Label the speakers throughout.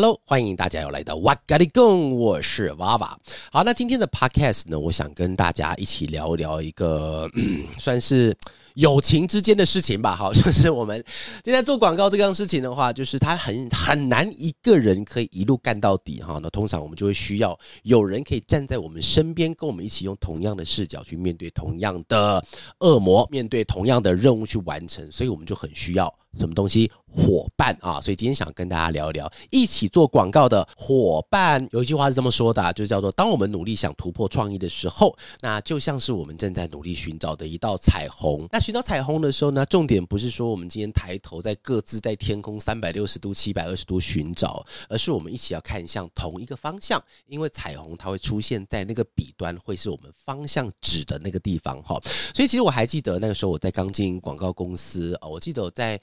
Speaker 1: Hello，欢迎大家又来到哇嘎哩供，我是娃娃。好，那今天的 Podcast 呢，我想跟大家一起聊一聊一个，算是。友情之间的事情吧，好，就是我们现在做广告这样事情的话，就是他很很难一个人可以一路干到底哈。那通常我们就会需要有人可以站在我们身边，跟我们一起用同样的视角去面对同样的恶魔，面对同样的任务去完成，所以我们就很需要。什么东西伙伴啊？所以今天想跟大家聊一聊一起做广告的伙伴。有一句话是这么说的啊，就叫做：当我们努力想突破创意的时候，那就像是我们正在努力寻找的一道彩虹。那寻找彩虹的时候呢，重点不是说我们今天抬头在各自在天空三百六十度、七百二十度寻找，而是我们一起要看向同一个方向，因为彩虹它会出现在那个彼端，会是我们方向指的那个地方哈。所以其实我还记得那个时候我在刚进广告公司啊，我记得我在。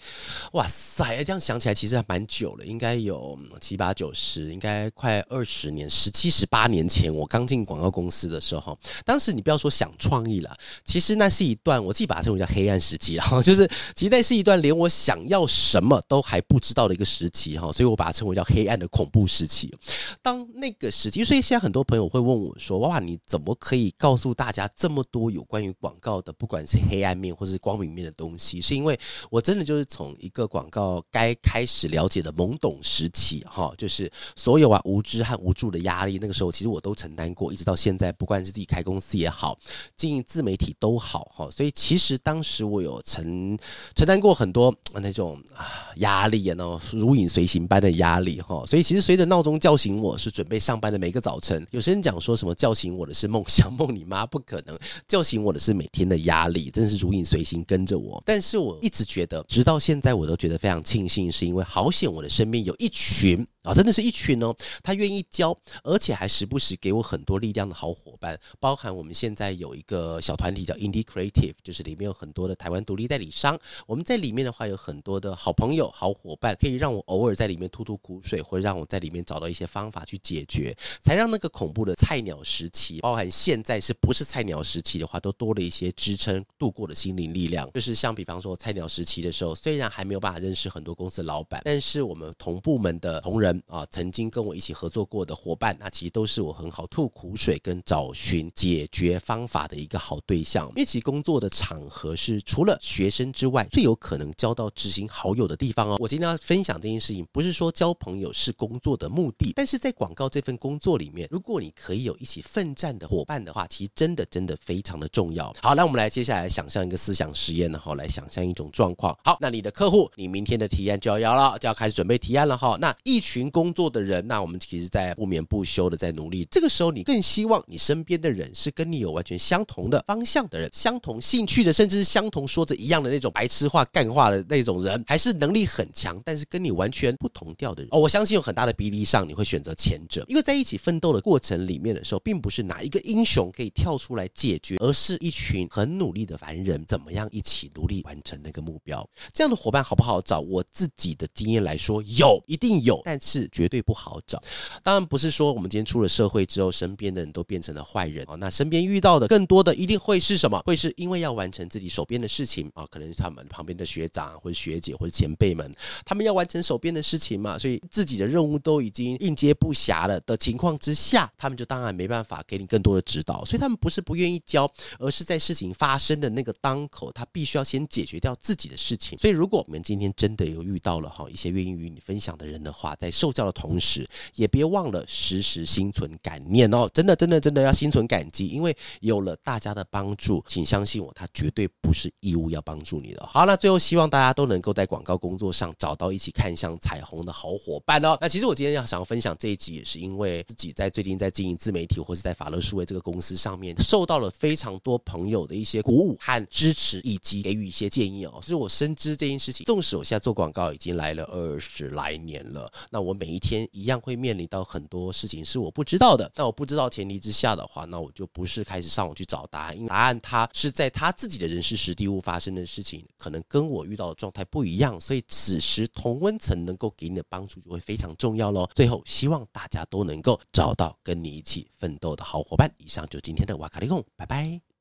Speaker 1: 哇塞！这样想起来，其实还蛮久了，应该有七八九十，应该快二十年，十七十八年前我刚进广告公司的时候，当时你不要说想创意了，其实那是一段我自己把它称为叫黑暗时期，哈，就是其实那是一段连我想要什么都还不知道的一个时期，哈，所以我把它称为叫黑暗的恐怖时期。当那个时期，所以现在很多朋友会问我说：“哇，你怎么可以告诉大家这么多有关于广告的，不管是黑暗面或是光明面的东西？”是因为我真的就是从一个广告该开始了解的懵懂时期，哈，就是所有啊无知和无助的压力，那个时候其实我都承担过，一直到现在，不管是自己开公司也好，经营自媒体都好，哈，所以其实当时我有承承担过很多那种啊压力啊，那种如影随形般的压力，哈，所以其实随着闹钟叫醒我，是准备上班的每个早晨。有些人讲说什么叫醒我的是梦想，梦你妈，不可能，叫醒我的是每天的压力，真的是如影随形跟着我。但是我一直觉得，直到现现在我都觉得非常庆幸，是因为好险我的身边有一群啊，真的是一群哦，他愿意教，而且还时不时给我很多力量的好伙伴，包含我们现在有一个小团体叫 Indie Creative，就是里面有很多的台湾独立代理商，我们在里面的话有很多的好朋友、好伙伴，可以让我偶尔在里面吐吐苦水，或者让我在里面找到一些方法去解决，才让那个恐怖的菜鸟时期，包含现在是不是菜鸟时期的话，都多了一些支撑度过的心灵力量。就是像比方说菜鸟时期的时候，虽然还没有办法认识很多公司老板，但是我们同部门的同仁啊，曾经跟我一起合作过的伙伴，那其实都是我很好吐苦水跟找寻解决方法的一个好对象。因为其工作的场合是除了学生之外，最有可能交到知心好友的地方哦。我今天要分享这件事情，不是说交朋友是工作的目的，但是在广告这份工作里面，如果你可以有一起奋战的伙伴的话，其实真的真的非常的重要。好，那我们来接下来想象一个思想实验，然后来想象一种状况。好，那你的客户，你明天的提案就要要了，就要开始准备提案了哈。那一群工作的人，那我们其实在不眠不休的在努力。这个时候，你更希望你身边的人是跟你有完全相同的方向的人，相同兴趣的，甚至是相同说着一样的那种白痴话、干话的那种人，还是能力很强，但是跟你完全不同调的人？哦，我相信有很大的比例上你会选择前者，因为在一起奋斗的过程里面的时候，并不是哪一个英雄可以跳出来解决，而是一群很努力的凡人，怎么样一起努力完成那个目标？这样的伙伴好不好找？我自己的经验来说，有，一定有，但是是绝对不好找。当然不是说我们今天出了社会之后，身边的人都变成了坏人啊。那身边遇到的更多的一定会是什么？会是因为要完成自己手边的事情啊，可能是他们旁边的学长或者学姐或者前辈们，他们要完成手边的事情嘛，所以自己的任务都已经应接不暇了的情况之下，他们就当然没办法给你更多的指导。所以他们不是不愿意教，而是在事情发生的那个当口，他必须要先解决掉自己的事情。所以如果我们今天真的有遇到了哈一些愿意与你分享的人的话，在受教的同时，也别忘了时时心存感念哦，真的真的真的要心存感激，因为有了大家的帮助，请相信我，他绝对不是义务要帮助你的。好，那最后希望大家都能够在广告工作上找到一起看向彩虹的好伙伴哦。那其实我今天要想要分享这一集，也是因为自己在最近在经营自媒体，或是在法乐数位这个公司上面，受到了非常多朋友的一些鼓舞和支持，以及给予一些建议哦。所以我深知这件事情，纵使我现在做广告已经来了二十来年了，那我我每一天一样会面临到很多事情是我不知道的。那我不知道前提之下的话，那我就不是开始上网去找答案，因为答案它是在他自己的人事实地物发生的事情，可能跟我遇到的状态不一样，所以此时同温层能够给你的帮助就会非常重要喽。最后，希望大家都能够找到跟你一起奋斗的好伙伴。以上就今天的瓦卡哩供，拜拜。